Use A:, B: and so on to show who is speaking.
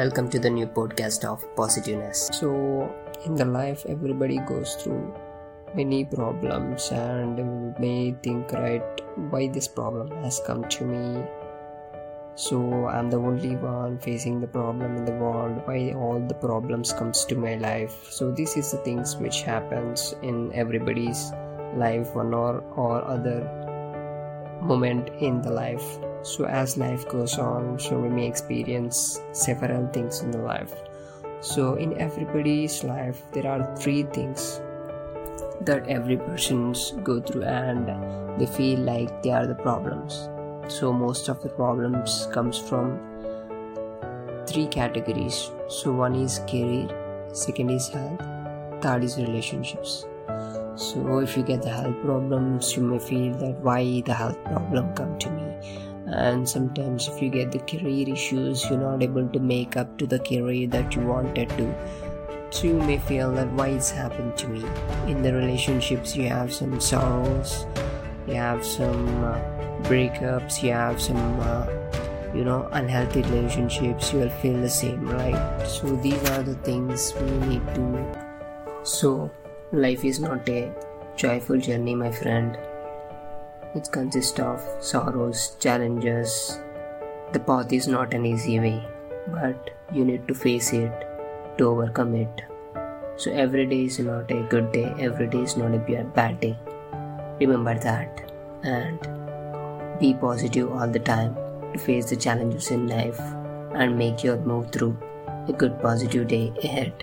A: Welcome to the new podcast of Positiveness.
B: So, in the life, everybody goes through many problems and may think, right, why this problem has come to me? So, I'm the only one facing the problem in the world. Why all the problems comes to my life? So, this is the things which happens in everybody's life, one or or other moment in the life. So as life goes on so we may experience several things in the life. So in everybody's life there are three things that every person's go through and they feel like they are the problems. So most of the problems comes from three categories. So one is career second is health third is relationships so if you get the health problems you may feel that why the health problem come to me. And sometimes if you get the career issues you're not able to make up to the career that you wanted to. So you may feel that why it's happened to me. In the relationships you have some sorrows you have some uh, breakups you have some uh, you know unhealthy relationships you will feel the same right? So these are the things we need to so life is not a joyful journey my friend it consists of sorrows, challenges. The path is not an easy way, but you need to face it to overcome it. So every day is not a good day, every day is not a bad day. Remember that and be positive all the time to face the challenges in life and make your move through a good positive day ahead.